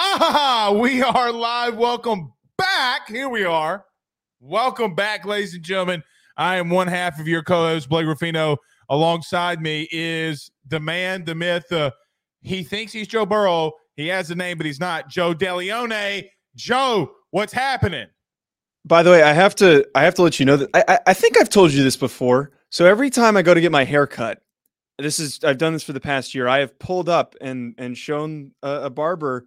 Ah, we are live. Welcome back. Here we are. Welcome back, ladies and gentlemen. I am one half of your co-host, Blake Ruffino. Alongside me is the man, the myth. Uh, he thinks he's Joe Burrow. He has a name, but he's not. Joe DeLeone. Joe, what's happening? By the way, I have to I have to let you know that I, I, I think I've told you this before. So every time I go to get my hair cut, this is I've done this for the past year. I have pulled up and and shown a, a barber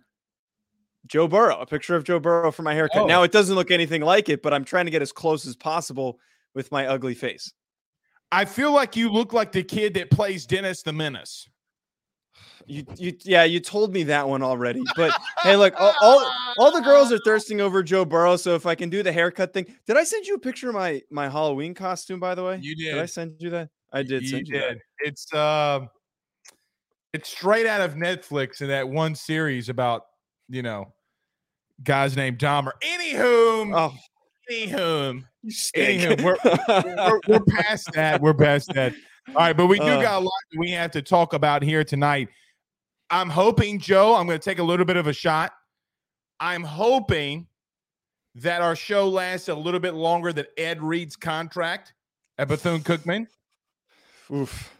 Joe Burrow, a picture of Joe Burrow for my haircut. Oh. Now it doesn't look anything like it, but I'm trying to get as close as possible with my ugly face. I feel like you look like the kid that plays Dennis the Menace. You, you, yeah, you told me that one already. But hey, look, all, all, all the girls are thirsting over Joe Burrow. So if I can do the haircut thing, did I send you a picture of my my Halloween costume? By the way, You Did Did I send you that? I did You did. It's uh, it's straight out of Netflix in that one series about you know guys named Dahmer. Anywho. Oh, anywho, you stink. Anywho, we're, we're past that. We're past that. All right, but we do Uh. got a lot that we have to talk about here tonight. I'm hoping, Joe, I'm going to take a little bit of a shot. I'm hoping that our show lasts a little bit longer than Ed Reed's contract at Bethune Cookman. Oof.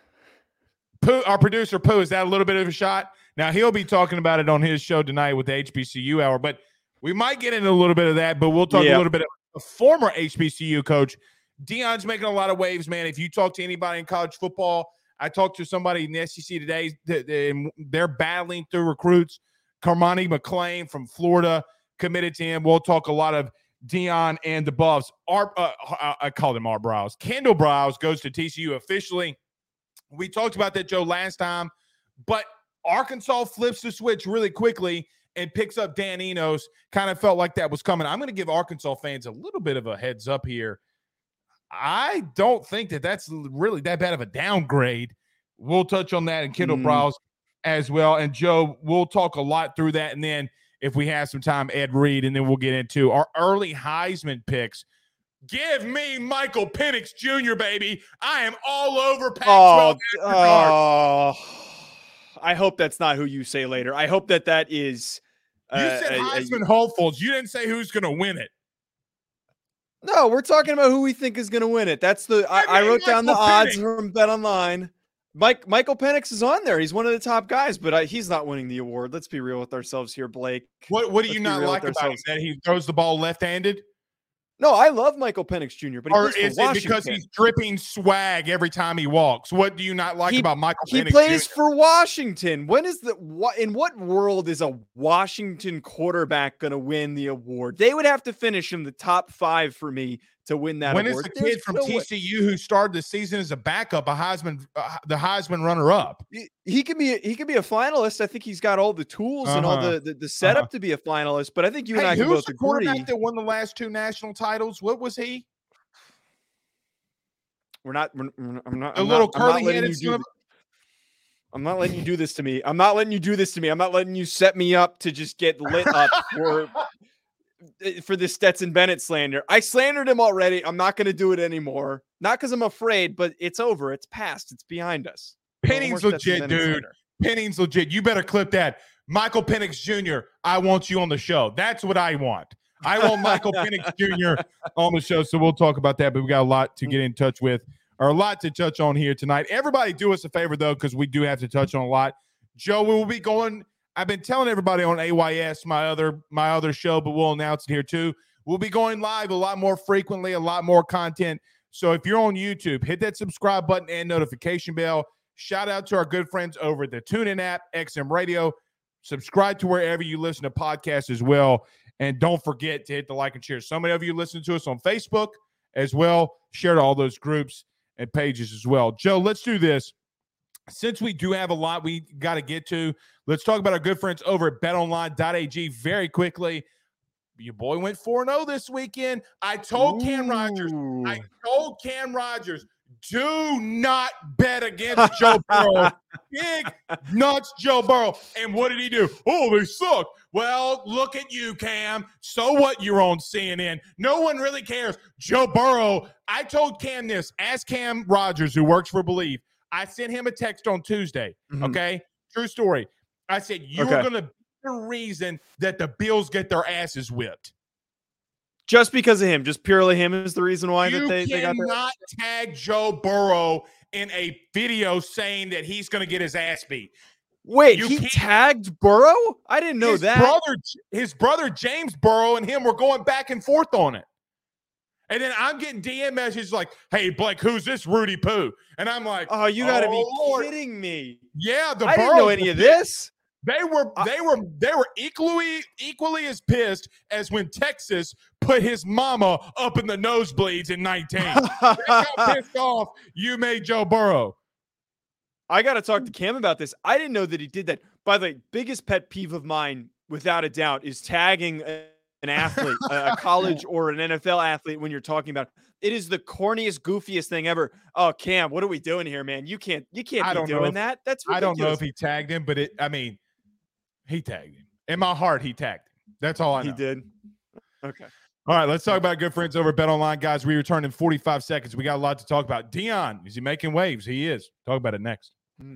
Pooh, our producer Pooh, is that a little bit of a shot? Now he'll be talking about it on his show tonight with the HBCU hour, but we might get into a little bit of that. But we'll talk Yeah. a little bit of a former HBCU coach. Deion's making a lot of waves, man. If you talk to anybody in college football, I talked to somebody in the SEC today. th- th- and They're battling through recruits. Cormani McClain from Florida committed to him. We'll talk a lot of Deion and the Buffs. Art, uh, I- I called him Art Briles. Kendall Briles goes to TCU officially. We talked about that, Joe, last time, but Arkansas flips the switch really quickly and picks up Dan Enos. Kind of felt like that was coming. I'm going to give Arkansas fans a little bit of a heads up here. I don't think that that's really that bad of a downgrade. We'll touch on that in Kendall Mm. Briles as well. And Joe, we'll talk a lot through that. And then if we have some time, Ed Reed, and then we'll get into our early Heisman picks. Give me Michael Penix Jr., baby. I am all over Pac 12. Oh, oh, I hope that's not who you say later. I hope that that is. you uh, said a- a- Heisman hopefuls. You didn't say who's going to win it. no, we're talking about who we think is going to win it. That's the. I, I I mean, wrote down the Michael odds from Bet Online. Mike Michael Penix is on there. He's one of the top guys, but I, he's not winning the award. Let's be real with ourselves here, Blake. What What do you Let's be not like about him? That he throws the ball left handed? No, I love Michael Penix Jr., but Or is it because he's dripping swag every time he walks? What do you not like He- about Michael He Penix plays Jr.? for Washington. When is the what in what world is a Washington quarterback going to win the award? They would have to finish in the top 5 for me to win that When is award. the There's kid from no way- TCU who started the season as a backup, a Heisman, uh, the Heisman runner up? He- he can be a, he can be a finalist. I think he's got all the tools and all Uh-huh. the, the the setup to be a finalist, but I think you and I Hey, can who's both the agree. quarterback that won the last two national titles? What was he? We're not we're, I'm not A I'm little not, I'm not letting curly-headed you do of I'm not letting you do this to me. I'm not letting you do this to me. I'm not letting you set me up to just get lit up for Eh, for this Stetson Bennett slander. I slandered him already. I'm not going to do it anymore. Not because I'm afraid, but it's over. It's past. It's behind us. Penning's Stetson legit, dude. slander. Penning's legit. You better clip that. Michael Penix Jr., I want you on the show. That's what I want. I want Michael Penix Jr. on the show. So we'll talk about that, but we got a lot to get in touch with, or a lot to touch on here tonight. Everybody do us a favor, though, because we do have to touch on a lot. Joe, we will be going. I've been telling everybody on AYS, my other my other show, but we'll announce it here too. We'll be going live a lot more frequently, a lot more content. So if you're on YouTube, hit that subscribe button and notification bell. Shout out to our good friends over the TuneIn app, XM Radio. Subscribe to wherever you listen to podcasts as well. And don't forget to hit the like and share. So many of you listen to us on Facebook as well. Share to all those groups and pages as well. Joe, let's do this. Since we do have a lot we got to get to, let's talk about our good friends over at betonline.ag very quickly. Your boy went 4 0 this weekend. I told Cam Rogers, I told Cam Rogers, do not bet against Joe Burrow. Big nuts, Joe Burrow. And what did he do? Oh, they suck. Well, look at you, Cam. So what? You're on CNN. No one really cares. Joe Burrow. I told Cam this. Ask Cam Rogers, who works for Bleav. I sent him a text on Tuesday. Mhm. Okay, true story. I said you Okay. are gonna be the reason that the Bills get their asses whipped. Just because of him, just purely him is the reason why you that they, they got their cannot tag Joe Burrow in a video saying that he's going to get his ass beat. Wait, You he can't- tagged Burrow? I didn't know his that. brother, his brother James Burrow, and him were going back and forth on it. And then I'm getting DM messages like, "Hey Blake, who's this Rudy Poo?" And I'm like, oh, you got to Oh, be kidding me! "Yeah, the I didn't know any of this. They were they were they were equally equally as pissed as when Texas put his mama up in the nosebleeds in 19. they got pissed off. You made Joe Burrow. I got to talk to Cam about this. I didn't know that he did that. By the way, biggest pet peeve of mine, without a doubt, is tagging an athlete, a college or an NFL athlete when you're talking about. It is the corniest, goofiest thing ever. Oh, Cam, what are we doing here, man? You can't, you can't I be don't know doing if- that. That's I don't know if he tagged him, but it I mean, he tagged him. In my heart, he tagged him. That's all I know. he did. Okay. All right, let's talk about good friends over at Bet Online, guys. We return in 45 seconds. We got a lot to talk about. Deion, is he making waves? He is. Talk about it next. Hmm.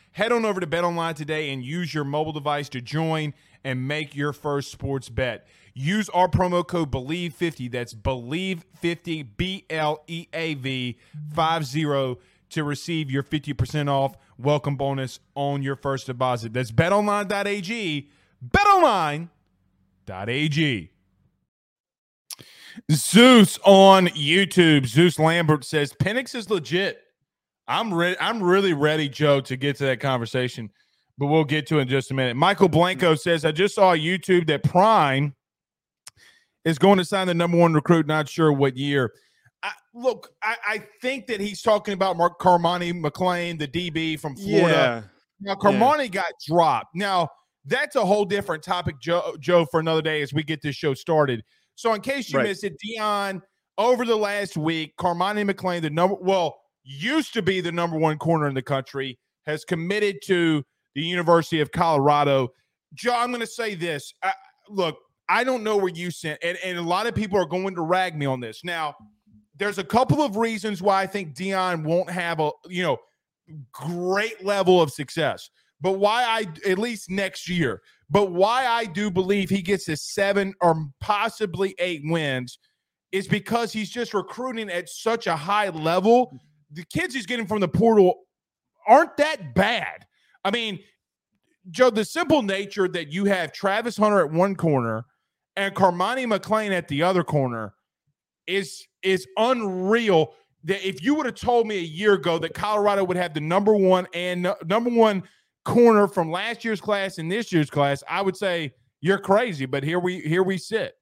Head on over to BetOnline today and use your mobile device to join and make your first sports bet. Use our promo code BLEAV50. That's BLEAV50 B L E A V 50 to receive your 50% off welcome bonus on your first deposit. That's betonline.ag. betonline.ag. Zeus on YouTube. Zeus Lambert says Penix is legit. I'm ready. I'm really ready, Joe, to get to that conversation, but we'll get to it in just a minute. Michael Blanco says, I just saw YouTube that Prime is going to sign the number one recruit, not sure what year. I, look, I, I think that he's talking about Mark Cormani McClain, the DB from Florida. Now, Cormani got dropped. Now, that's a whole different topic, Joe, Joe, for another day as we get this show started. So, in case you Right. missed it, Deion, over the last week, Cormani McClain, the number, well, used to be the number one corner in the country, has committed to the University of Colorado. Joe, I'm going to say this. Look, I don't know where you sent, and, and a lot of people are going to rag me on this. Now, there's a couple of reasons why I think Deion won't have a, you know, great level of success. But why I at least next year, but why I do believe he gets to seven or possibly eight wins is because he's just recruiting at such a high level. The kids he's getting from the portal aren't that bad. I mean, Joe, the simple nature that you have Travis Hunter at one corner and Cormani McClain at the other corner is is unreal. That if you would have told me a year ago that Colorado would have the number one and nu- number one corner from last year's class and this year's class, I would say you're crazy. But here we here we sit.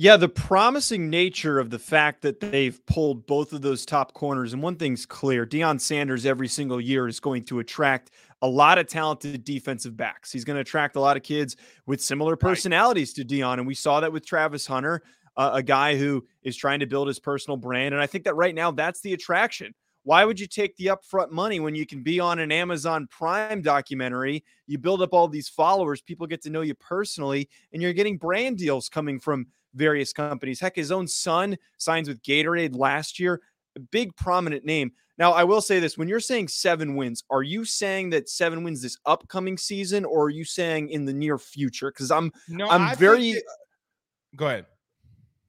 Yeah, the promising nature of the fact that they've pulled both of those top corners, and one thing's clear: Deion Sanders every single year is going to attract a lot of talented defensive backs. He's going to attract a lot of kids with similar personalities to Deion, and we saw that with Travis Hunter, uh, a guy who is trying to build his personal brand. And I think that right now that's the attraction. Why would you take the upfront money when you can be on an Amazon Prime documentary? You build up all these followers, people get to know you personally, and you're getting brand deals coming from various companies. Heck, his own son signs with Gatorade last year, a big prominent name. Now, I will say this when you're saying seven wins, are you saying that seven wins this upcoming season, or are you saying in the near future? Because I'm No, I'm I very- that- go ahead.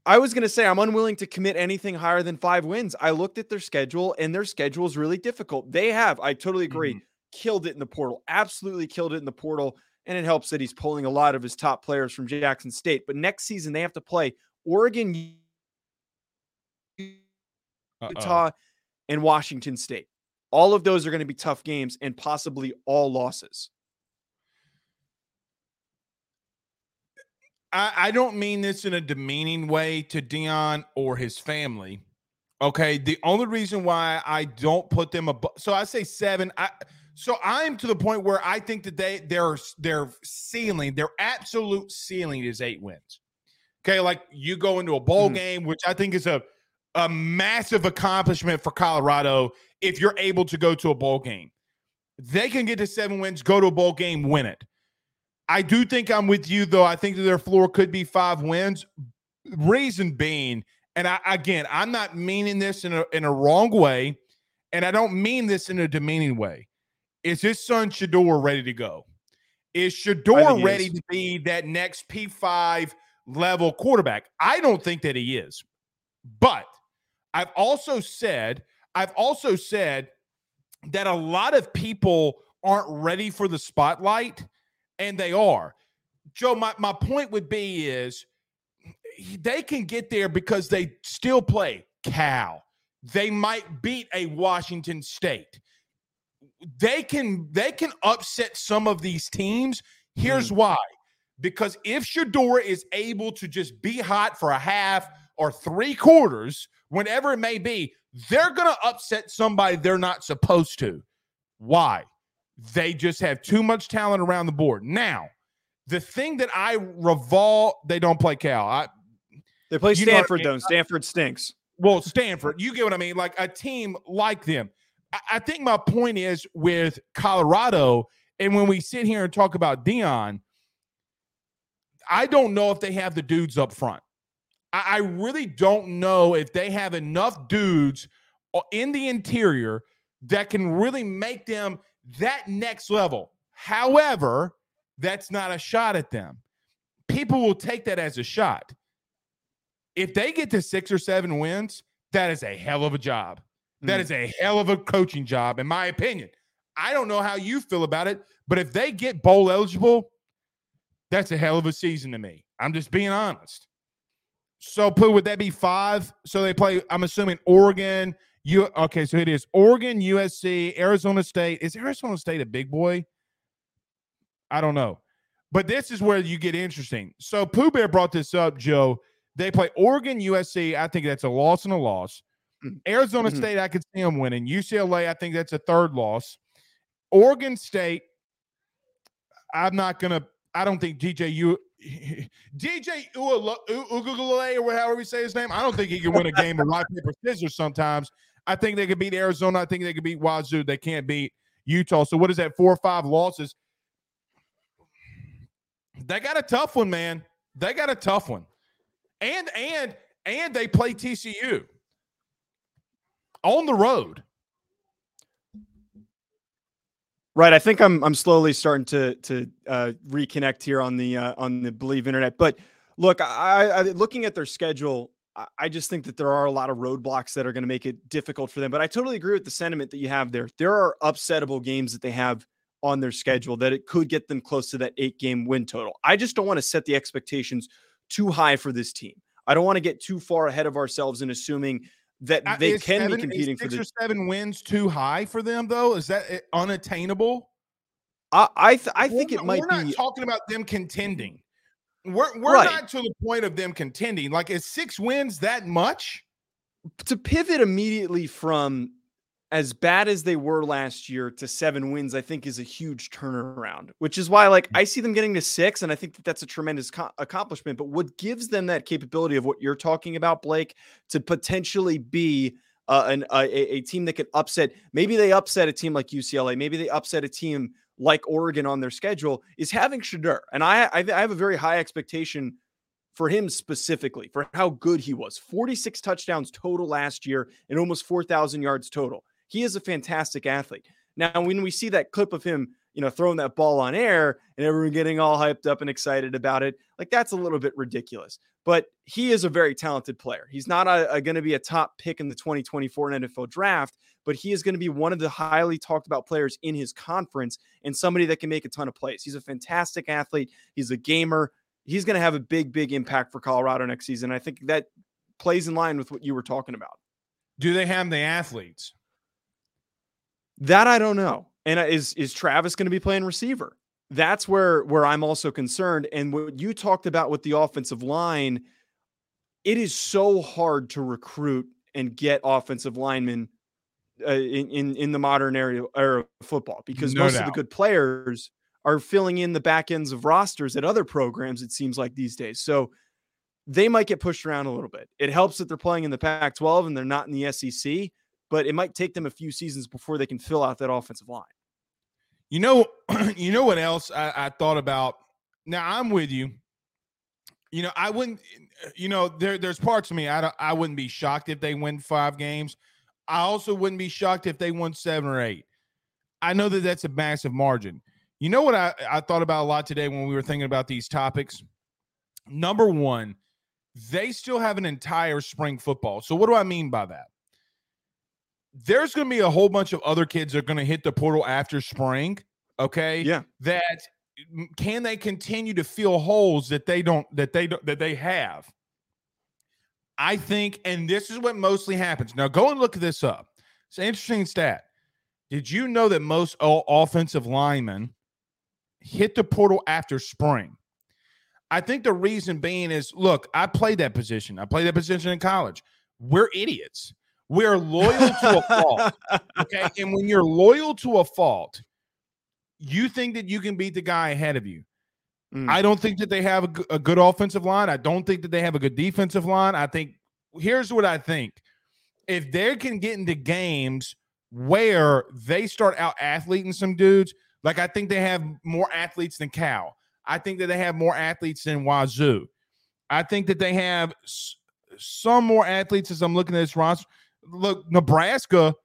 I was going to say I'm unwilling to commit anything higher than five wins. I looked at their schedule and their schedule is really difficult. They have, I totally agree, Mhm. killed it in the portal. Absolutely killed it in the portal. And it helps that he's pulling a lot of his top players from Jackson State. But next season, they have to play Oregon, Uh-oh. Utah, and Washington State. All of those are going to be tough games and possibly all losses. I, I don't mean this in a demeaning way to Deion or his family. Okay. The only reason why I don't put them above, so I say seven. I So I'm to the point where I think that they their their ceiling, their absolute ceiling is eight wins. Okay, like you go into a bowl mm-hmm. game, which I think is a a massive accomplishment for Colorado if you're able to go to a bowl game. They can get to seven wins, go to a bowl game, win it. I do think I'm with you though. I think that their floor could be five wins. Reason being, and I again, I'm not meaning this in a in a wrong way, and I don't mean this in a demeaning way. Is his son Shedeur ready to go? Is Shedeur ready is. to be that next P5 level quarterback? I don't think that he is. But I've also said, I've also said that a lot of people aren't ready for the spotlight, and they are. Joe, my, my point would be is they can get there because they still play Cal. They might beat a Washington State they can they can upset some of these teams. Here's mm. why. Because if Shedeur is able to just be hot for a half or three quarters, whenever it may be, they're going to upset somebody they're not supposed to. Why? They just have too much talent around the board. Now, the thing that I revolve, they don't play Cal. I, they play Stanford, though. Stanford stinks. Well, Stanford, you get what I mean? Like a team like them. I think my point is with Colorado, and when we sit here and talk about Deion, I don't know if they have the dudes up front. I really don't know if they have enough dudes uh, in the interior that can really make them that next level. However, that's not a shot at them. People will take that as a shot. If they get to six or seven wins, that is a hell of a job. That mm. is a hell of a coaching job, in my opinion. I don't know how you feel about it, but if they get bowl eligible, that's a hell of a season to me. I'm just being honest. So, Pooh, would that be five? So they play, I'm assuming Oregon. You okay? So it is Oregon, USC, Arizona State. Is Arizona State a big boy? I don't know. But this is where you get interesting. So Pooh Bear brought this up, Joe. They play Oregon, USC. I think that's a loss and a loss. Mm. Arizona mm-hmm. State, I could see them winning. UCLA, I think that's a third loss. Oregon State, I'm not gonna. I don't think DJ U. DJ Uiagalelei or however we say his name. I don't think he can win a game of rock paper scissors. Sometimes I think they could beat Arizona. I think they could beat Wazoo. They can't beat Utah. So what is that? Four or five losses. They got a tough one, man. They got a tough one, and and and they play TCU on the road. Right. I think I'm I'm slowly starting to to uh, reconnect here on the uh, on the Bleav Internet. But look, I, I looking at their schedule, I just think that there are a lot of roadblocks that are going to make it difficult for them. But I totally agree with the sentiment that you have there. There are upsettable games that they have on their schedule that it could get them close to that eight game win total. I just don't want to set the expectations too high for this team. I don't want to get too far ahead of ourselves in assuming that uh, they can seven, be competing for the or seven wins too high for them though is that eh, unattainable i i, th- I think we're, it might we're be not talking about them contending we're, we're right. not to the point of them contending like is six wins that much to pivot immediately from as bad as they were last year to seven wins, I think is a huge turnaround, which is why, like, I see them getting to six, and I think that that's a tremendous co- accomplishment. But what gives them that capability of what you're talking about, Blake, to potentially be uh, an, a, a team that could upset, maybe they upset a team like UCLA, maybe they upset a team like Oregon on their schedule, is having Shedeur. And I, I, I have a very high expectation for him specifically for how good he was 46 touchdowns total last year and almost 4,000 yards total. He is a fantastic athlete. Now, when we see that clip of him, you know, throwing that ball on air and everyone getting all hyped up and excited about it, like that's a little bit ridiculous. But he is a very talented player. He's not going to be a top pick in the 2024 NFL draft, but he is going to be one of the highly talked about players in his conference and somebody that can make a ton of plays. He's a fantastic athlete. He's a gamer. He's going to have a big, big impact for Colorado next season. I think that plays in line with what you were talking about. Do they have the athletes? That I don't know. And uh, is is Travis going to be playing receiver? That's where where I'm also concerned. And what you talked about with the offensive line, it is so hard to recruit and get offensive linemen uh, in, in in the modern era, era of football because No most of the good players are filling in the back ends of rosters at other programs. It seems like these days, so they might get pushed around a little bit. It helps that they're playing in the Pac-12 and they're not in the SEC, but it might take them a few seasons before they can fill out that offensive line. You know, you know what else I, I thought about. Now I'm with you. You know, I wouldn't. Eh, you know, there there's parts of me I I wouldn't be shocked if they win five games. I also wouldn't be shocked if they won seven or eight. I know that that's a massive margin. You know what I, I thought about a lot today when we were thinking about these topics? Number one, they still have an entire spring football. So, what do I mean by that? There's going to be a whole bunch of other kids that are going to hit the portal after spring. Okay. Yeah. That mm, can they continue to fill holes that they don't, that they don't, that they have? I think, and this is what mostly happens. Now, go and look this up. It's an interesting stat. Did you know that most offensive linemen hit the portal after spring? I think the reason being is look, I played that position. I played that position in college. We're idiots. We're loyal to a fault. Okay. And when you're loyal to a fault, you think that you can beat the guy ahead of you. Mm. I don't think that they have a good offensive line. I don't think that they have a good defensive line. I think here's what I think. If they can get into games where they start out athleting some dudes, like I think they have more athletes than Cal. I think that they have more athletes than Wazoo. I think that they have some more athletes as I'm looking at this roster. Look, Nebraska,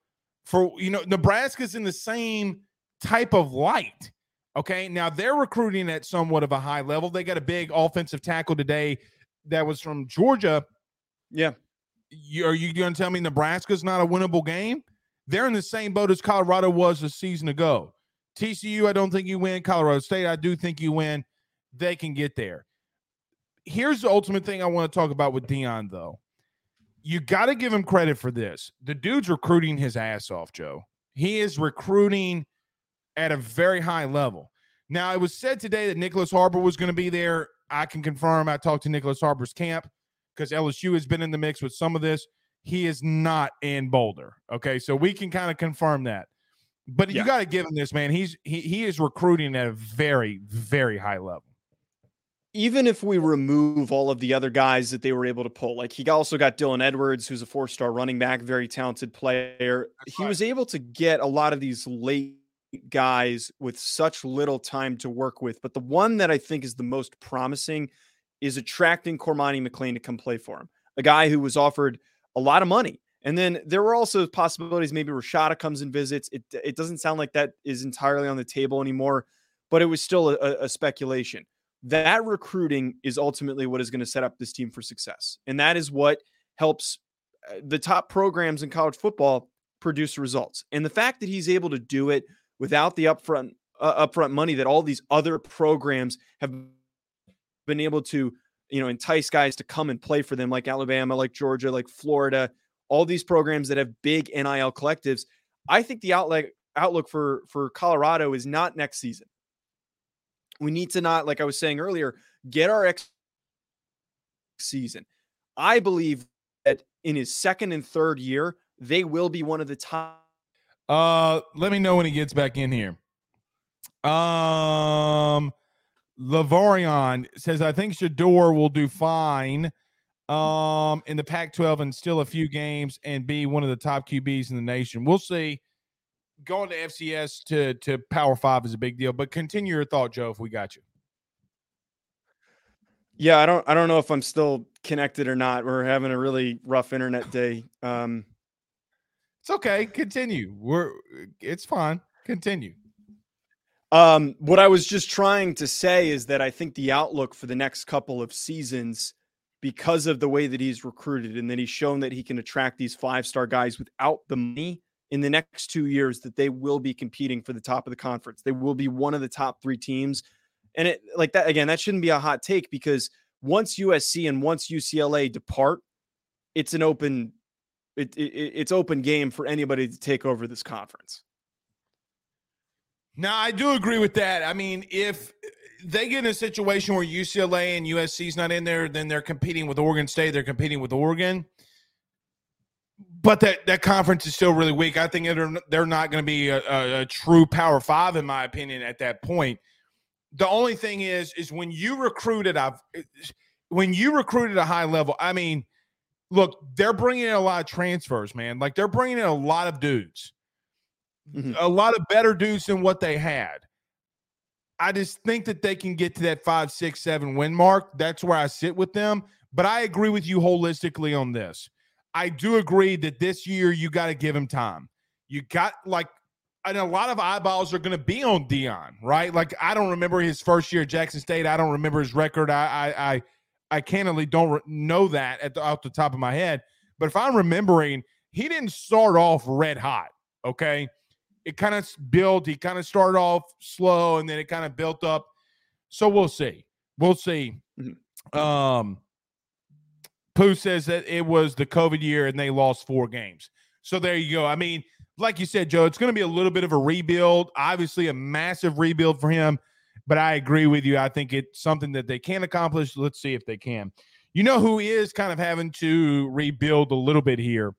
for you know, Nebraska's in the same type of light. Okay. Now they're recruiting at somewhat of a high level. They got a big offensive tackle today that was from Georgia. yeah. You, are you going to tell me Nebraska's not a winnable game? They're in the same boat as Colorado was a season ago. TCU, I don't think you win. Colorado State, I do think you win. They can get there. Here's the ultimate thing I want to talk about with Deion, though. You got to give him credit for this. The dude's recruiting his ass off, Joe. He is mm. recruiting at a very high level. Now, it was said today that Nyckoles Harbor was going to be there. I can confirm. I talked to Nyckoles Harbor's camp because LSU has been in the mix with some of this. He is not in Boulder. Okay, so we can kind of confirm that. But you got to give him this, man. He's he he is recruiting at a very very high level. Even if we remove all of the other guys that they were able to pull, like he also got Dylan Edwards, who's a four star running back, very talented player. he right. was able to get a lot of these late guys with such little time to work with. But the one that I think is the most promising is attracting Cormani McClain to come play for him, a guy who was offered a lot of money. And then there were also possibilities maybe Rashada comes and visits. It, it doesn't sound like that is entirely on the table anymore, but it was still a, a speculation that recruiting is ultimately what is going to set up this team for success. And that is what helps uh, the top programs in college football produce results. And the fact that he's able to do it without the upfront uh, upfront money that all these other programs have been able to, you know, entice guys to come and play for them like Alabama, like Georgia, like Florida, all these programs that have big NIL collectives. I think the outlook outlook for for Colorado is not next season we need to not like i was saying earlier get our ex season i believe that in his second and third year they will be one of the top Uh, let me know when he gets back in here. Um, Lavorion says I think Shedeur will do fine. Um, in the Pac-12 and still a few games and be one of the top QBs in the nation. We'll see. Going to FCS to to Power Five is a big deal, but continue your thought, Joe. If we got you. yeah i don't i don't know if i'm still connected or not we're having a really rough internet day um It's okay. Continue. We're it's fine. Continue. Um, what I was just trying to say is that I think the outlook for the next couple of seasons, because of the way that he's recruited and that he's shown that he can attract these five star guys without the money in the next two years, that they will be competing for the top of the conference. They will be one of the top three teams. And it like that again, that shouldn't be a hot take because once USC and once UCLA depart, it's an open it, it it's open game for anybody to take over this conference. Now, I do agree with that. I mean, if they get in a situation where UCLA and USC's not in there, then they're competing with Oregon State. They're competing with Oregon. But that that conference is still really weak. I think they're they're not going to be a, a, a, true Power Five in my opinion at that point. The only thing is, is when you recruit at a when you recruit at a high level. I mean, look, they're bringing in a lot of transfers, man. Like they're bringing in a lot of dudes, mm-hmm. a lot of better dudes than what they had. I just think that they can get to that five, six, seven win mark. That's where I sit with them. But I agree with you holistically on this. I do agree that this year you got to give him time. You got like, and a lot of eyeballs are going to be on Deion, right? Like, I don't remember his first year at Jackson State. I don't remember his record. I, I, I, I candidly don't re- know that at the, off the top of my head. But if I'm remembering, he didn't start off red hot. Okay, it kind of built. He kind of started off slow, and then it kind of built up. So we'll see. We'll see. Mm-hmm. Um, Pooh says that it was the COVID year and they lost four games. So there you go. I mean, like you said, Joe, it's going to be a little bit of a rebuild. Obviously, a massive rebuild for him. But I agree with you. I think it's something that they can accomplish. Let's see if they can. You know who is kind of having to rebuild a little bit here?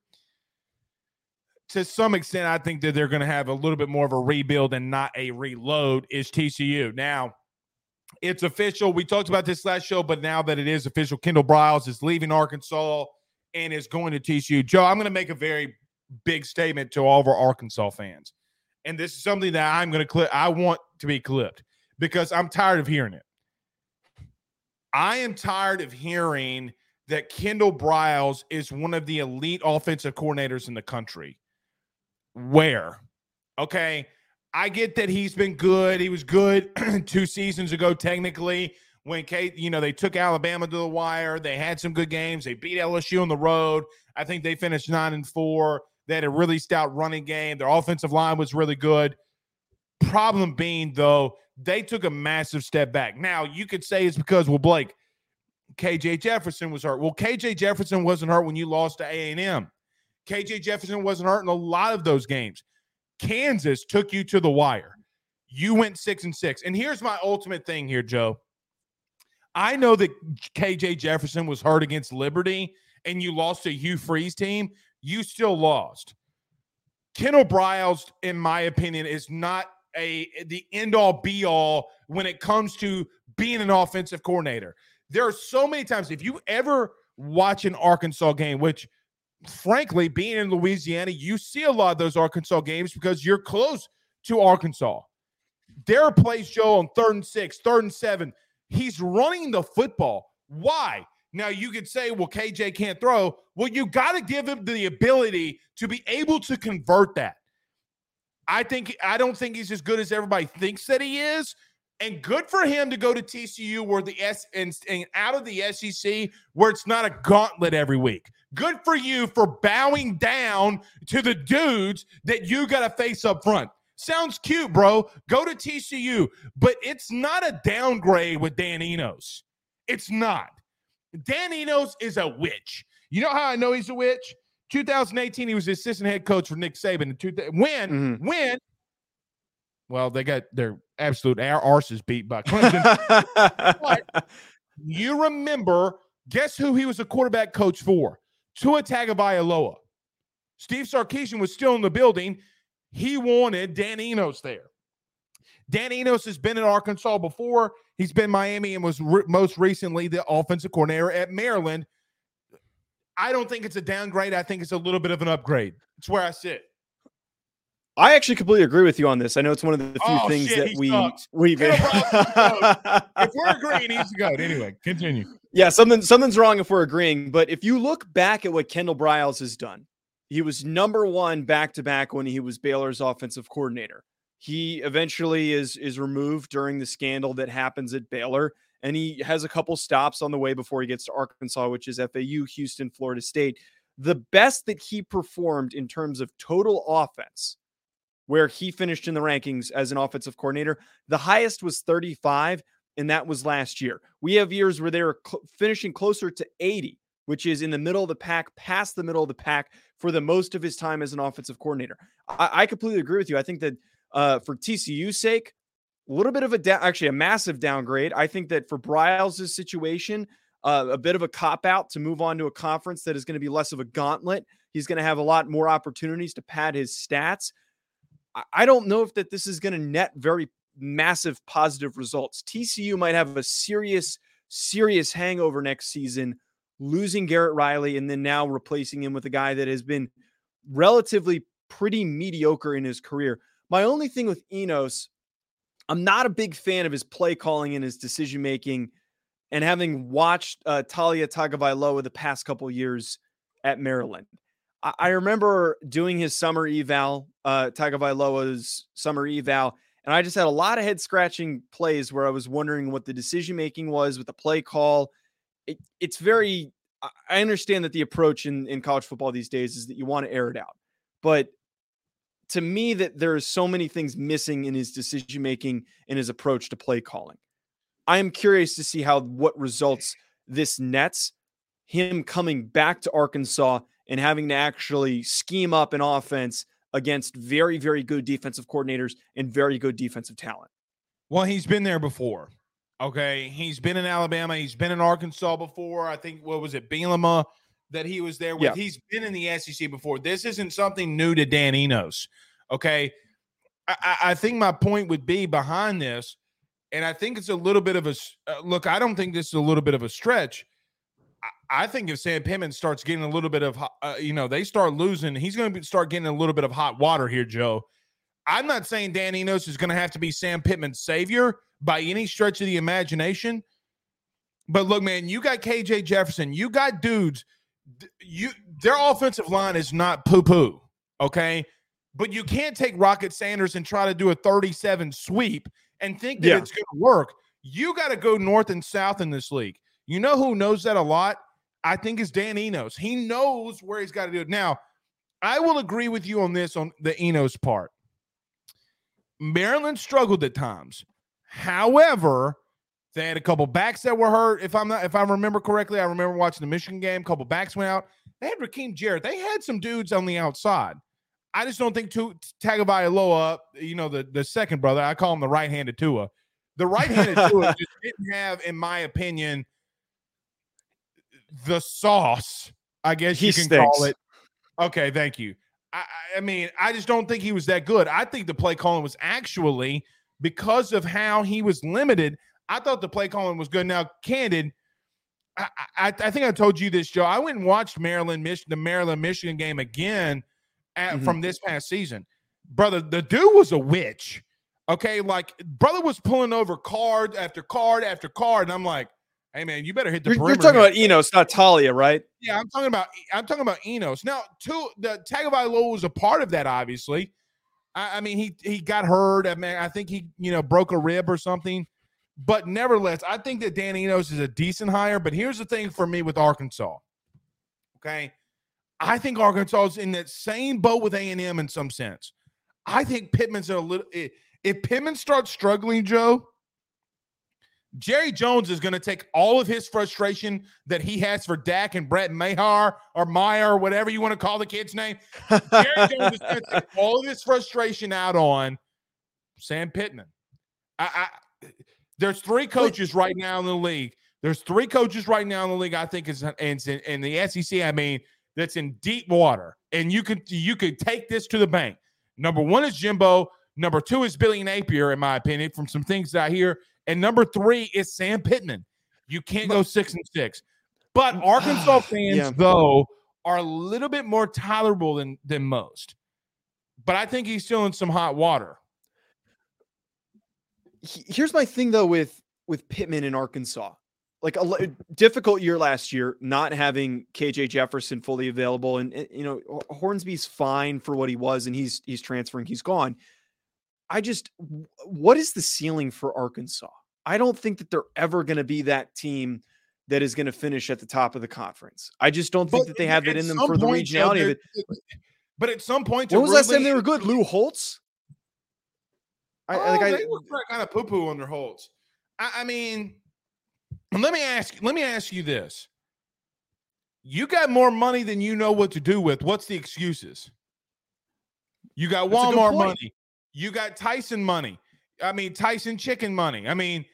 To some extent, I think that they're going to have a little bit more of a rebuild and not a reload is TCU. Now, it's official. We talked about this last show, but now that it is official, Kendall Briles is leaving Arkansas and is going to TCU. Joe, I'm going to make a very big statement to all of our Arkansas fans. And this is something that I'm going to clip. I want to be clipped because I'm tired of hearing it. I am tired of hearing that Kendall Briles is one of the elite offensive coordinators in the country. Where? Okay. I get that he's been good. He was good two seasons ago, technically, when Kate, you know, they took Alabama to the wire. They had some good games. They beat LSU on the road. I think they finished nine and four. They had a really stout running game. Their offensive line was really good. Problem being, though, they took a massive step back. Now, you could say it's because, well, Blake, KJ Jefferson was hurt. Well, KJ Jefferson wasn't hurt when you lost to A&M. KJ Jefferson wasn't hurt in a lot of those games. Kansas took you to the wire. You went six and six. And here's my ultimate thing here, Joe. I know that KJ Jefferson was hurt against Liberty and you lost to Hugh Freeze team. You still lost. Kendall Briles, in my opinion, is not a the end all be all when it comes to being an offensive coordinator. There are so many times if you ever watch an Arkansas game, which frankly, being in Louisiana, you see a lot of those Arkansas games because you're close to Arkansas. There plays, Joe, on third and six, third and seven. He's running the football. Why? Now you could say, well, KJ can't throw. Well, you got to give him the ability to be able to convert that. I think I don't think he's as good as everybody thinks that he is. And good for him to go to TCU where the S and, and out of the SEC where it's not a gauntlet every week. Good for you for bowing down to the dudes that you got to face up front. Sounds cute, bro. Go to TCU, but it's not a downgrade with Dan Enos. It's not. Dan Enos is a witch. You know how I know he's a witch? 2018, he was assistant head coach for Nick Saban. When, mm-hmm. when, well, they got their absolute arses beat by Clemson. you remember, guess who he was a quarterback coach for? Tua Tagovailoa. Steve Sarkisian was still in the building. He wanted Dan Enos there. Dan Enos has been in Arkansas before. He's been Miami and was re- most recently the offensive coordinator at Maryland. I don't think it's a downgrade. I think it's a little bit of an upgrade. It's where I sit. I actually completely agree with you on this. I know it's one of the few oh, things shit, that we sucks. we've. if we're agreeing, he's goat. Anyway, continue. Yeah, something something's wrong if we're agreeing. But if you look back at what Kendall Briles has done, he was number one back to back when he was Baylor's offensive coordinator. He eventually is is removed during the scandal that happens at Baylor, and he has a couple stops on the way before he gets to Arkansas, which is FAU, Houston, Florida State. The best that he performed in terms of total offense where he finished in the rankings as an offensive coordinator. The highest was 35, and that was last year. We have years where they were cl- finishing closer to 80, which is in the middle of the pack, past the middle of the pack for the most of his time as an offensive coordinator. I, I completely agree with you. I think that uh, for TCU's sake, a little bit of a da- actually a massive downgrade. I think that for Briles' situation, uh, a bit of a cop out to move on to a conference that is going to be less of a gauntlet. He's going to have a lot more opportunities to pad his stats. I don't know if that this is going to net very massive positive results. TCU might have a serious, serious hangover next season, losing Garrett Riley and then now replacing him with a guy that has been relatively pretty mediocre in his career. My only thing with Enos, I'm not a big fan of his play calling and his decision making. And having watched uh, Taulia Tagovailoa the past couple years at Maryland, I, I remember doing his summer eval, uh, Tagovailoa's summer eval, and I just had a lot of head scratching plays where I was wondering what the decision making was with the play call. It, it's very, I understand that the approach in, in college football these days is that you want to air it out. But to me, that there are so many things missing in his decision making and his approach to play calling. I am curious to see how what results this nets him coming back to Arkansas and having to actually scheme up an offense against very, very good defensive coordinators and very good defensive talent. Well, he's been there before. Okay. He's been in Alabama. He's been in Arkansas before. I think, what was it, Bielema that he was there with? Yeah. He's been in the SEC before. This isn't something new to Dan Enos. Okay. I, I think my point would be behind this, and I think it's a little bit of a uh, look. I don't think this is a little bit of a stretch. I think if Sam Pittman starts getting a little bit of, uh, you know, they start losing, he's going to start getting a little bit of hot water here, Joe. I'm not saying Dan Enos is going to have to be Sam Pittman's savior by any stretch of the imagination. But look, man, you got KJ Jefferson, you got dudes. You their offensive line is not poo poo, okay? But you can't take Rocket Sanders and try to do a 37 sweep and think that yeah. it's going to work. You got to go north and south in this league. You know who knows that a lot? I think is Dan Enos. He knows where he's got to do it. Now, I will agree with you on this on the Enos part. Maryland struggled at times. However, they had a couple backs that were hurt. If I'm not, if I remember correctly, I remember watching the Michigan game. A couple backs went out. They had Rakim Jarrett. They had some dudes on the outside. I just don't think to Tagovailoa, you know, the the second brother, I call him the right-handed Tua. The right-handed Tua just didn't have, in my opinion, the sauce, I guess he you can stinks. call it. Okay, thank you. I, I mean, I just don't think he was that good. I think the play calling was actually because of how he was limited. I thought the play calling was good. Now, candid, I, I, I think I told you this, Joe. I went and watched Maryland, Mich- the Maryland Michigan game again at, mm-hmm. from this past season. Brother, the dude was a witch. Okay, like brother was pulling over card after card after card, and I'm like, hey man, you better hit the you're, you're talking about Enos, not Taulia, right? Yeah, I'm talking about I'm talking about Enos. Now, two the Tagovailoa was a part of that, obviously. I, I, mean, he he got hurt. I mean, I think he you know broke a rib or something. But nevertheless, I think that Dan Enos is a decent hire. But here's the thing for me with Arkansas. Okay. I think Arkansas is in that same boat with A&M in some sense. I think Pittman's a little if Pittman starts struggling, Joe, Jerry Jones is going to take all of his frustration that he has for Dak and Brett Maher or Meyer or whatever you want to call the kid's name. Jerry Jones is going to take all of his frustration out on Sam Pittman. I, I, there's three coaches right now in the league. There's three coaches right now in the league. I think is and in the SEC. I mean, that's in deep water, and you could you could take this to the bank. Number one is Jimbo. Number two is Billy Napier, in my opinion, from some things that I hear. And number three is Sam Pittman. You can't go six and six. But mm, Arkansas ah, fans, yeah. though, are a little bit more tolerable than than most. But I think he's still in some hot water. Here's my thing though with with Pittman in Arkansas. Like a difficult year last year, not having KJ Jefferson fully available, and, and you know Hornsby's fine for what he was, and he's he's transferring, he's gone. I just, what is the ceiling for Arkansas? I don't think that they're ever going to be that team that is going to finish at the top of the conference. I just don't think but that they have it in them for the regionality of it. But at some point, when was really, last time they were good? Lou Holtz. I, oh, like I, they were kind of poo poo under Holtz. I, I mean, let me ask. Let me ask you this: You got more money than you know what to do with. What's the excuses? You got Walmart money. You got Tyson money. I mean, Tyson chicken money. I mean,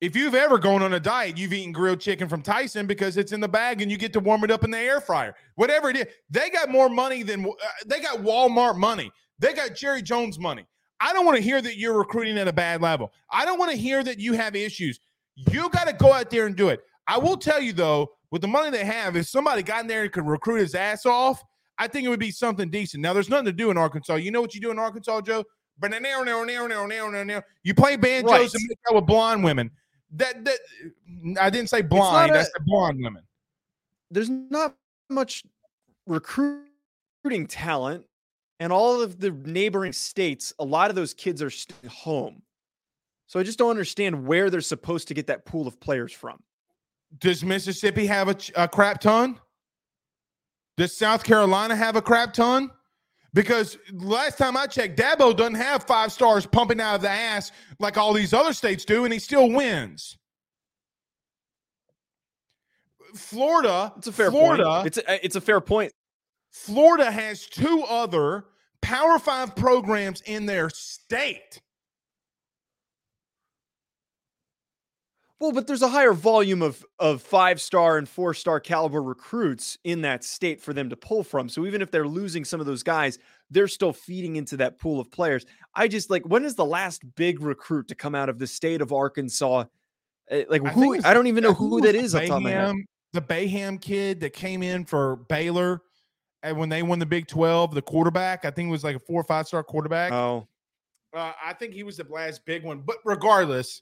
If you've ever gone on a diet, you've eaten grilled chicken from Tyson because it's in the bag and you get to warm it up in the air fryer. Whatever it is, they got more money than uh, they got Walmart money. They got Jerry Jones money. I don't want to hear that you're recruiting at a bad level. I don't want to hear that you have issues. You got to go out there and do it. I will tell you though, with the money they have, if somebody got in there and could recruit his ass off, I think it would be something decent. Now, there's nothing to do in Arkansas. You know what you do in Arkansas, Joe? You play banjos Right. and make out with blonde women. That that I didn't say a- I said blonde women. There's not much recruiting talent, and all of the neighboring states, a lot of those kids are home. So I just don't understand where they're supposed to get that pool of players from. Does Mississippi have a, a crap ton? Does South Carolina have a crap ton? Because last time I checked, Dabo doesn't have five stars pumping out of the ass like all these other states do, and he still wins. Florida, It's a fair Florida, point. It's a, uh, it's a fair point. Florida has two other Power Five programs in their state. Well, but there's a higher volume of of five star and four star caliber recruits in that state for them to pull from. So even if they're losing some of those guys, they're still feeding into that pool of players. I just like when is the last big recruit to come out of the state of Arkansas? Uh, Like I who? I don't even know who that is off the top of my head. Bayham- The Bayham kid that came in for Baylor, and when they won the Big Twelve, the quarterback, I think it was like a four or five star quarterback. Oh, Uh, I think he was the last big one. But regardless,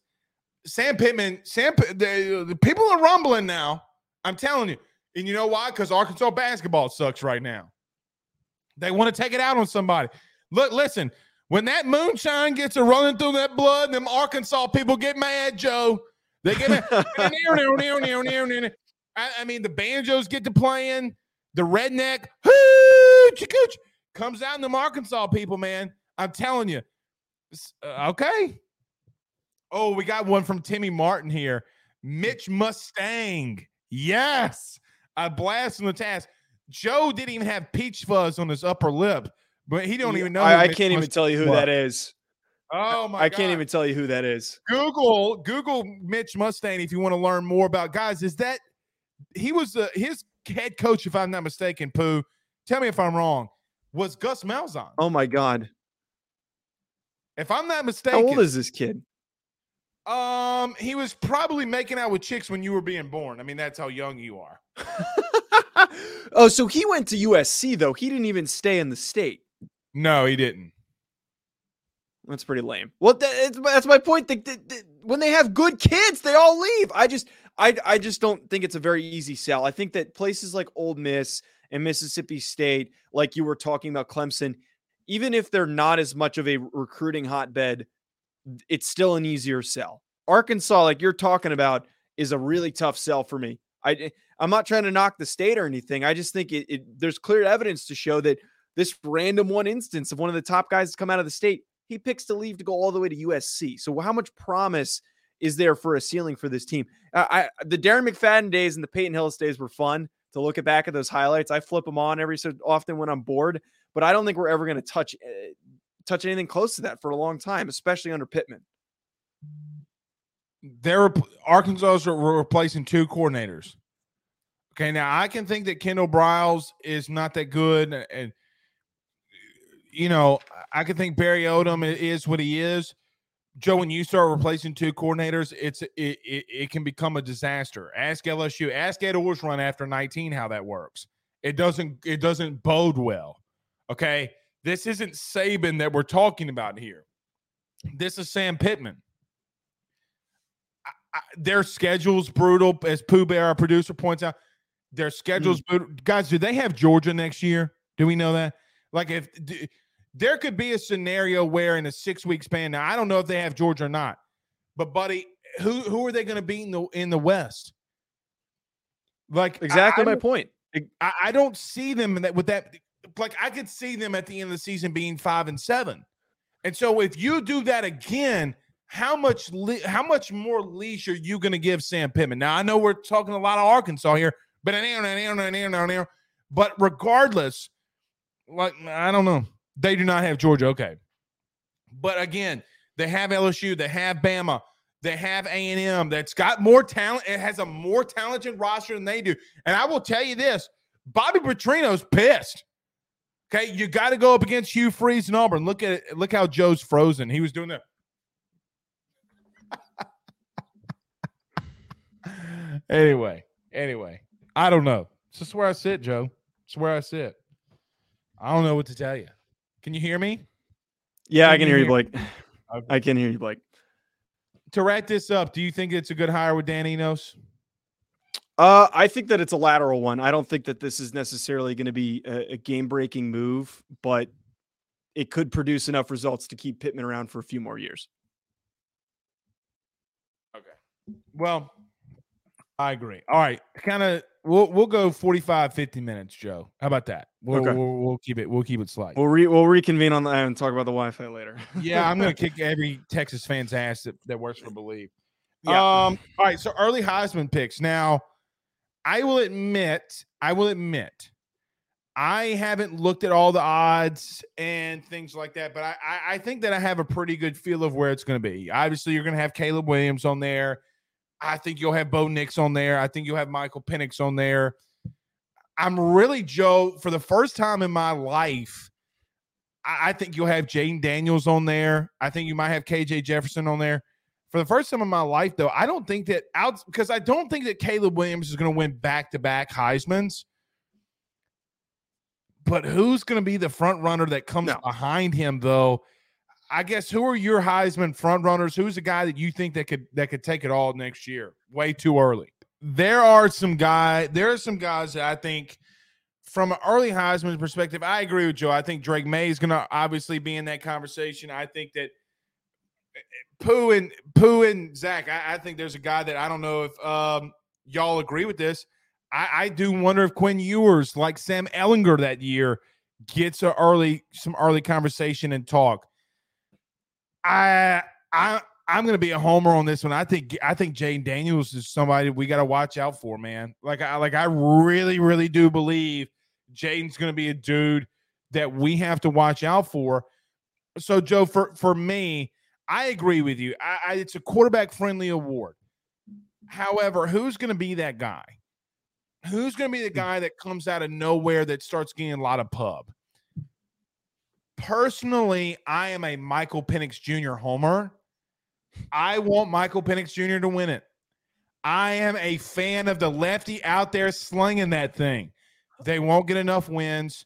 Sam Pittman, Sam, the, the people are rumbling now. I'm telling you, and you know why? Because Arkansas basketball sucks right now. They want to take it out on somebody. Look, listen. When that moonshine gets a running through that blood, them Arkansas people get mad, Joe. They get mad. I, I mean, the banjos get to playing. The redneck comes out in them Arkansas people, man. I'm telling you. Uh, okay. Oh, we got one from Timmy Martin here. Hmm. Mitch Mustain. Yes. A blast from the task. Joe didn't even have peach fuzz on his upper lip, but he don't even know. I, I can't even tell you who that is. Oh my I God. can't even tell you who that is. Google Google Mitch Mustain if you want to learn more about guys. Is that he was the his head coach, if I'm not mistaken, Pooh. Tell me if I'm wrong. Was Gus Malzahn? Oh my god, If I'm not mistaken, how old is this kid? Um he was probably making out with chicks when you were being born. I mean, that's how young you are. oh, so he went to USC though. He didn't even stay in the state. No, he didn't. That's pretty lame. Well, that, it's, that's my point. They, they- they- when they have good kids, they all leave. I just, I, I just don't think it's a very easy sell. I think that places like Ole Miss and Mississippi State, like you were talking about Clemson, even if they're not as much of a recruiting hotbed, it's still an easier sell. Arkansas, like you're talking about, is a really tough sell for me. I, I'm not trying to knock the state or anything. I just think it, it there's clear evidence to show that this random one instance of one of the top guys to come out of the state, he picks to leave to go all the way to USC. So how much promise is there for a ceiling for this team? Uh, I the Darren McFadden days and the Peyton Hillis days were fun to look at back at those highlights. I flip them on every so often when I'm bored, but I don't think we're ever going to touch uh, touch anything close to that for a long time, especially under Pittman. They're Arkansas's re- replacing two coordinators. Okay, now I can think that Kendall Briles is not that good, and, you know I can think Barry Odom is what he is. Joe, when you start replacing two coordinators, it's it, it, it can become a disaster. Ask LSU, ask Ed Orgeron after 19 how that works. It doesn't it doesn't bode well. Okay, this isn't Saban that we're talking about here. This is Sam Pittman. I- their schedule's brutal, as Pooh Bear, our producer, points out. Their schedule's mm. brutal. Guys, do they have Georgia next year? Do we know that? Like, if d- there could be a scenario where in a six week span, now I don't know if they have Georgia or not, but buddy, who who are they going to beat in the in the West? Like Exactly I, my point. I, I don't see them in that with that. Like I could see them at the end of the season being five and seven, and so if you do that again, how much le- how much more leash are you going to give Sam Pittman? Now I know we're talking a lot of Arkansas here, but but regardless, like I don't know, they do not have Georgia. Okay, but again, they have LSU, they have Bama. They have A and M that's got more talent. It has a more talented roster than they do. And I will tell you this: Bobby Petrino's pissed. Okay, you got to go up against Hugh Freeze and Auburn. Look at it. Look how Joe's frozen. He was doing that. anyway, anyway, I don't know. It's just where I sit, Joe. It's where I sit. I don't know what to tell you. Can you hear me? Yeah, Can I can you hear you, Blake. I can hear you, Blake. To wrap this up, do you think it's a good hire with Dan Enos? Uh, I think that it's a lateral one. I don't think that this is necessarily going to be a, a game-breaking move, but it could produce enough results to keep Pittman around for a few more years. Okay. Well, I agree. All right, kind of. We'll we'll go 45, 50 minutes, Joe. How about that? We'll, Okay. we'll, we'll keep it. We'll keep it slight. We'll re- we'll reconvene on that and talk about the Wi-Fi later. yeah, I'm gonna kick every Texas fan's ass that, that works for Bleav. Yeah. Um. All right. So early Heisman picks. Now, I will admit. I will admit. I haven't looked at all the odds and things like that, but I, I, I think that I have a pretty good feel of where it's going to be. Obviously, you're going to have Caleb Williams on there. I think you'll have Bo Nix on there. I think you'll have Michael Penix on there. I'm really Joe for the first time in my life. I, I think you'll have Jayden Daniels on there. I think you might have KJ Jefferson on there. For the first time in my life, though, I don't think that out because I don't think that Caleb Williams is going to win back to back Heisman's. But who's going to be the front runner that comes No. behind him, though? I guess who are your Heisman front runners? Who's the guy that you think that could that could take it all next year? Way too early. There are some guy. There are some guys that I think, from an early Heisman perspective, I agree with Joe. I think Drake Maye is going to obviously be in that conversation. I think that Pooh and Pooh and Zach. I, I think there's a guy that I don't know if um, y'all agree with this. I, I do wonder if Quinn Ewers, like Sam Ehlinger that year, gets a early some early conversation and talk. I I I'm gonna be a homer on this one. I think I think Jayden Daniels is somebody we got to watch out for, man. Like I like I really really do believe Jayden's gonna be a dude that we have to watch out for. So Joe, for for me, I agree with you. I, I it's a quarterback friendly award. However, who's gonna be that guy? Who's gonna be the hmm. guy that comes out of nowhere that starts getting a lot of pub? personally, I am a Michael Penix Jr. homer. I want Michael Penix Jr. to win it. I am a fan of the lefty out there slinging that thing. They won't get enough wins.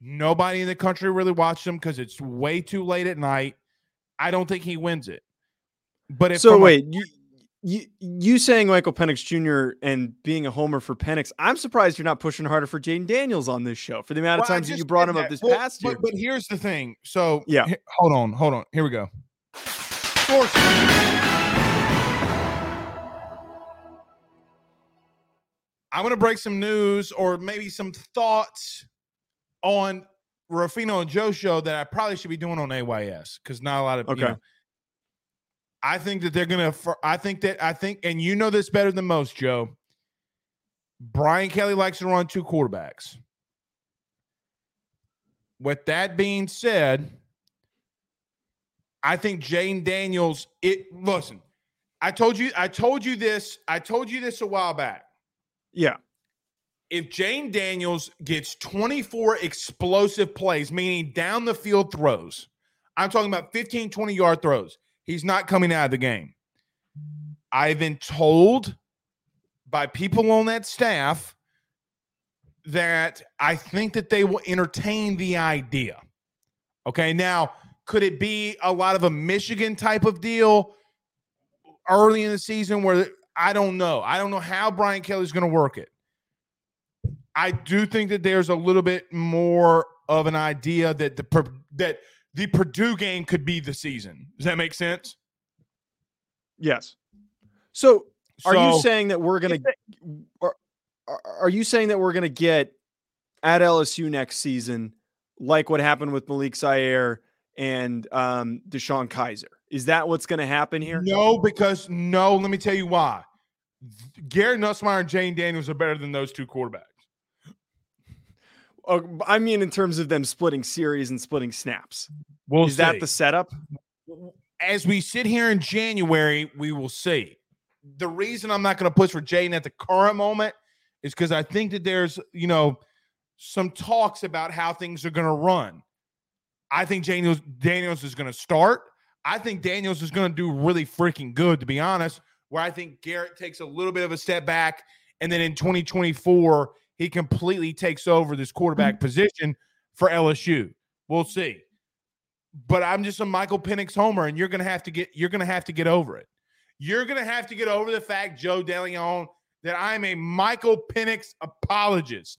Nobody in the country really watched them because it's way too late at night. I don't think he wins it. But if so from a- wait, you, you you saying Michael Penix Jr. and being a homer for Penix, I'm surprised you're not pushing harder for Jayden Daniels on this show for the amount of Well, times that you brought did him up this Well, past year. But here's the thing. So Yeah. he- hold on, hold on. Here we go. Sports. I'm going to break some news or maybe some thoughts on Ruffino and Joe show that I probably should be doing on AYS because not a lot of you know. I think that they're going to. I think that I think, and you know this better than most, Joe. Brian Kelly likes to run two quarterbacks. With that being said, I think Jayden Daniels. It listen. I told you. I told you this. I told you this a while back. yeah, If Jayden Daniels gets 24 explosive plays, meaning down the field throws, I'm talking about 15, 20 yard throws, he's not coming out of the game. I've been told by people on that staff that I think that they will entertain the idea. Okay. Now, could it be a lot of a Michigan type of deal early in the season where I don't know? I don't know how Brian Kelly's going to work it. I do think that there's a little bit more of an idea that the that the Purdue game could be the season. Does that make sense? yes. So are you saying that we're gonna are, are are you saying that we're gonna get at LSU next season like what happened with Malik Zaire and um DeShone Kizer? Is that what's gonna happen here? No, because no, let me tell you why. Garrett Nussmeier and Jayden Daniels are better than those two quarterbacks. Uh, I mean, in terms of them splitting series and splitting snaps, We'll is that the setup? as we sit here in January, we will see. The reason I'm not going to push for Jayden at the current moment is because I think that there's, you know, some talks about how things are going to run. I think Daniels Daniels is going to start. I think Daniels is going to do really freaking good, to be honest. Where I think Garrett takes a little bit of a step back, and then in 2024 he completely takes over this quarterback mm-hmm. position for LSU. We'll see. But I'm just a Michael Penix homer, and you're gonna have to get you're gonna have to get over it. You're gonna have to get over the fact, Joe DeLeone, that I'm a Michael Penix apologist.